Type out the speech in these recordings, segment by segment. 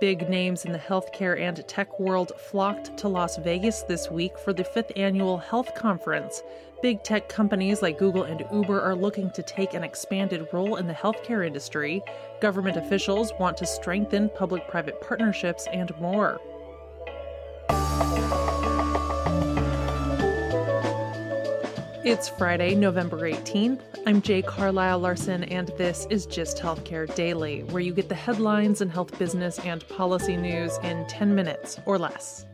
Big names in the healthcare and tech world flocked to Las Vegas this week for the fifth annual HLTH conference. Big tech companies like Google and Uber are looking to take an expanded role in the healthcare industry. Government officials want to strengthen public private partnerships and more. It's Friday, November 18th. I'm Jay Carlisle Larson, and this is Gist Healthcare Daily, where you get the headlines and health business and policy news in 10 minutes or less.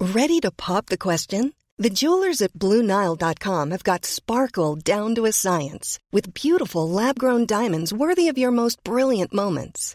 Ready to pop the question? The jewelers at Bluenile.com have got sparkle down to a science with beautiful lab grown diamonds worthy of your most brilliant moments.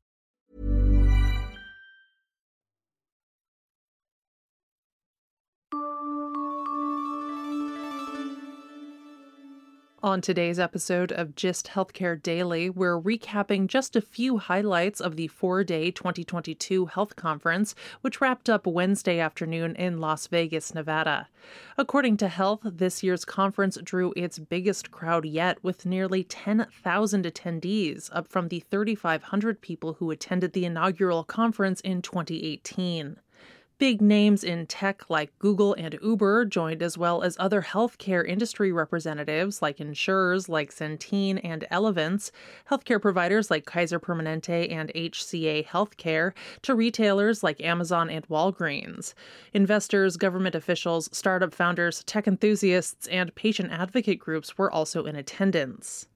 On today's episode of Gist Healthcare Daily, we're recapping just a few highlights of the four day 2022 HLTH conference, which wrapped up Wednesday afternoon in Las Vegas, Nevada. According to HLTH, this year's conference drew its biggest crowd yet, with nearly 10,000 attendees, up from the 3,500 people who attended the inaugural conference in 2018. Big names in tech like Google and Uber joined, as well as other healthcare industry representatives like insurers like Centene and Elevance, healthcare providers like Kaiser Permanente and HCA Healthcare, to retailers like Amazon and Walgreens. Investors, government officials, startup founders, tech enthusiasts, and patient advocate groups were also in attendance.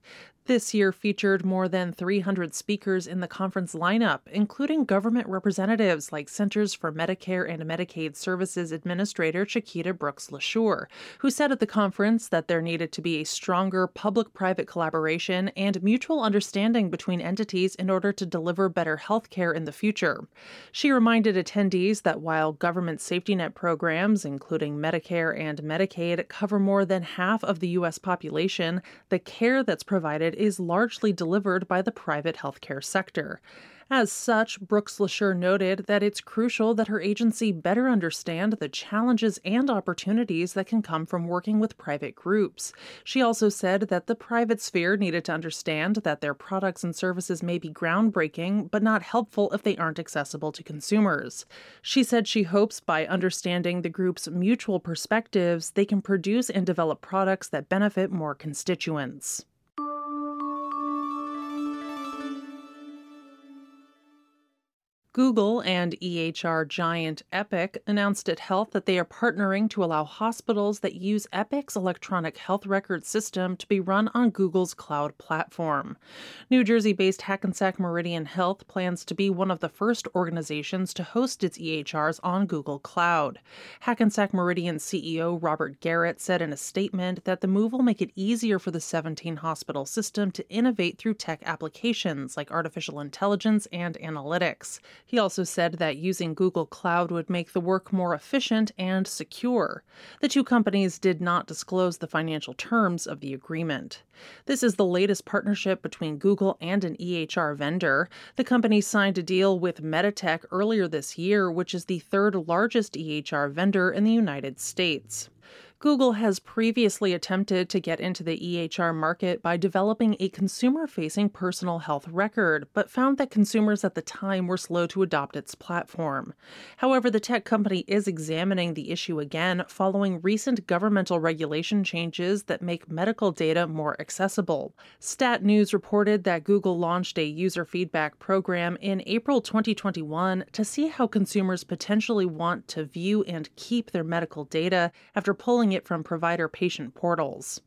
This year featured more than 300 speakers in the conference lineup, including government representatives like Centers for Medicare and Medicaid Services Administrator Chiquita Brooks LaSure, who said at the conference that there needed to be a stronger public private collaboration and mutual understanding between entities in order to deliver better health care in the future. She reminded attendees that while government safety net programs, including Medicare and Medicaid, cover more than half of the U.S. population, the care that's provided is largely delivered by the private healthcare sector. As such, Brooks LaSure noted that it's crucial that her agency better understand the challenges and opportunities that can come from working with private groups. She also said that the private sphere needed to understand that their products and services may be groundbreaking, but not helpful if they aren't accessible to consumers. She said she hopes by understanding the group's mutual perspectives, they can produce and develop products that benefit more constituents. Google and EHR giant Epic announced at HLTH that they are partnering to allow hospitals that use Epic's electronic health record system to be run on Google's cloud platform. New Jersey based Hackensack Meridian Health plans to be one of the first organizations to host its EHRs on Google Cloud. Hackensack Meridian CEO Robert Garrett said in a statement that the move will make it easier for the 17 hospital system to innovate through tech applications like artificial intelligence and analytics. He also said that using Google Cloud would make the work more efficient and secure. The two companies did not disclose the financial terms of the agreement. This is the latest partnership between Google and an EHR vendor. The company signed a deal with Meditech earlier this year, which is the third largest EHR vendor in the United States. Google has previously attempted to get into the EHR market by developing a consumer facing personal health record, but found that consumers at the time were slow to adopt its platform. However, the tech company is examining the issue again following recent governmental regulation changes that make medical data more accessible. Stat News reported that Google launched a user feedback program in April 2021 to see how consumers potentially want to view and keep their medical data after pulling it from provider patient portals.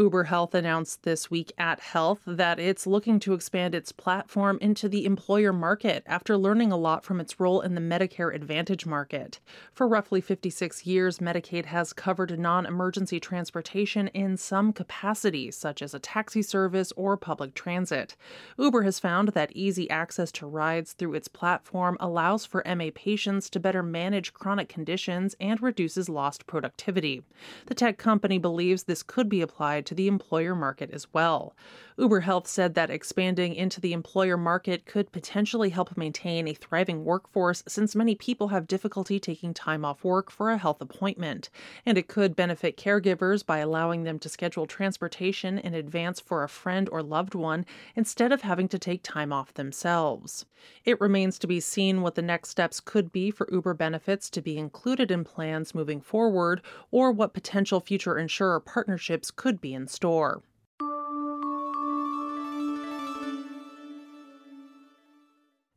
Uber Health announced this week at HLTH that it's looking to expand its platform into the employer market after learning a lot from its role in the Medicare Advantage market. For roughly 56 years, Medicaid has covered non emergency transportation in some capacity, such as a taxi service or public transit. Uber has found that easy access to rides through its platform allows for MA patients to better manage chronic conditions and reduces lost productivity. The tech company believes this could be applied to the employer market as well. Uber Health said that expanding into the employer market could potentially help maintain a thriving workforce since many people have difficulty taking time off work for a health appointment. And it could benefit caregivers by allowing them to schedule transportation in advance for a friend or loved one instead of having to take time off themselves. It remains to be seen what the next steps could be for Uber benefits to be included in plans moving forward or what potential future insurer partnerships could be store.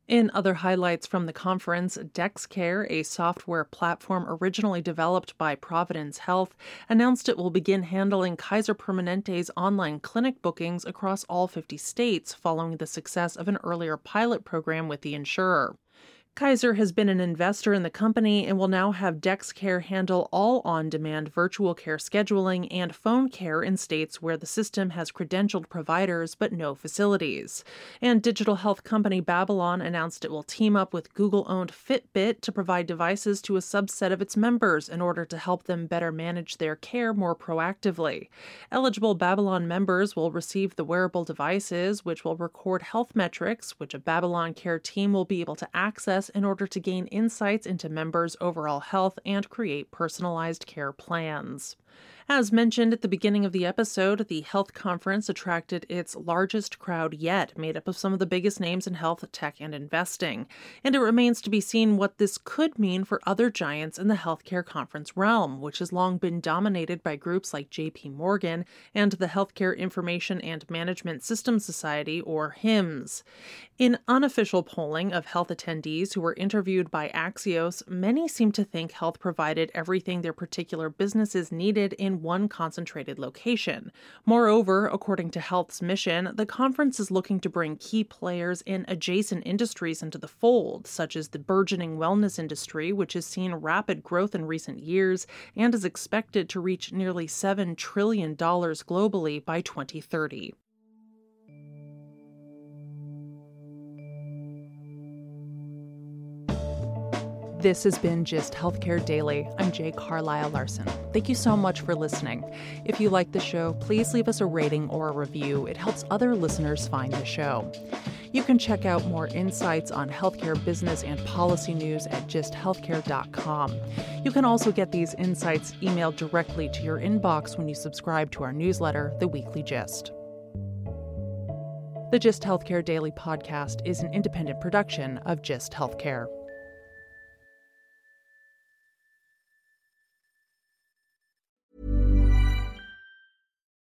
In other highlights from the conference, DexCare, a software platform originally developed by Providence Health, announced it will begin handling Kaiser Permanente's online clinic bookings across all 50 states following the success of an earlier pilot program with the insurer. Kaiser has been an investor in the company and will now have DexCare handle all on demand virtual care scheduling and phone care in states where the system has credentialed providers but no facilities. And digital health company Babylon announced it will team up with Google owned Fitbit to provide devices to a subset of its members in order to help them better manage their care more proactively. Eligible Babylon members will receive the wearable devices, which will record health metrics, which a Babylon Care team will be able to access in order to gain insights into members' overall health and create personalized care plans. As mentioned at the beginning of the episode, the HLTH conference attracted its largest crowd yet, made up of some of the biggest names in health, tech, and investing. And it remains to be seen what this could mean for other giants in the healthcare conference realm, which has long been dominated by groups like JP Morgan and the Healthcare Information and Management Systems Society, or HIMSS. In unofficial polling of HLTH attendees who were interviewed by Axios, many seem to think HLTH provided everything their particular businesses needed in one concentrated location. Moreover, according to HLTH's mission, the conference is looking to bring key players in adjacent industries into the fold, such as the burgeoning wellness industry, which has seen rapid growth in recent years and is expected to reach nearly $7 trillion globally by 2030. This has been Gist Healthcare Daily. I'm Jay Carlisle Larson. Thank you so much for listening. If you like the show, please leave us a rating or a review. It helps other listeners find the show. You can check out more insights on healthcare business and policy news at gisthealthcare.com. You can also get these insights emailed directly to your inbox when you subscribe to our newsletter, The Weekly Gist. The Gist Healthcare Daily podcast is an independent production of Gist Healthcare.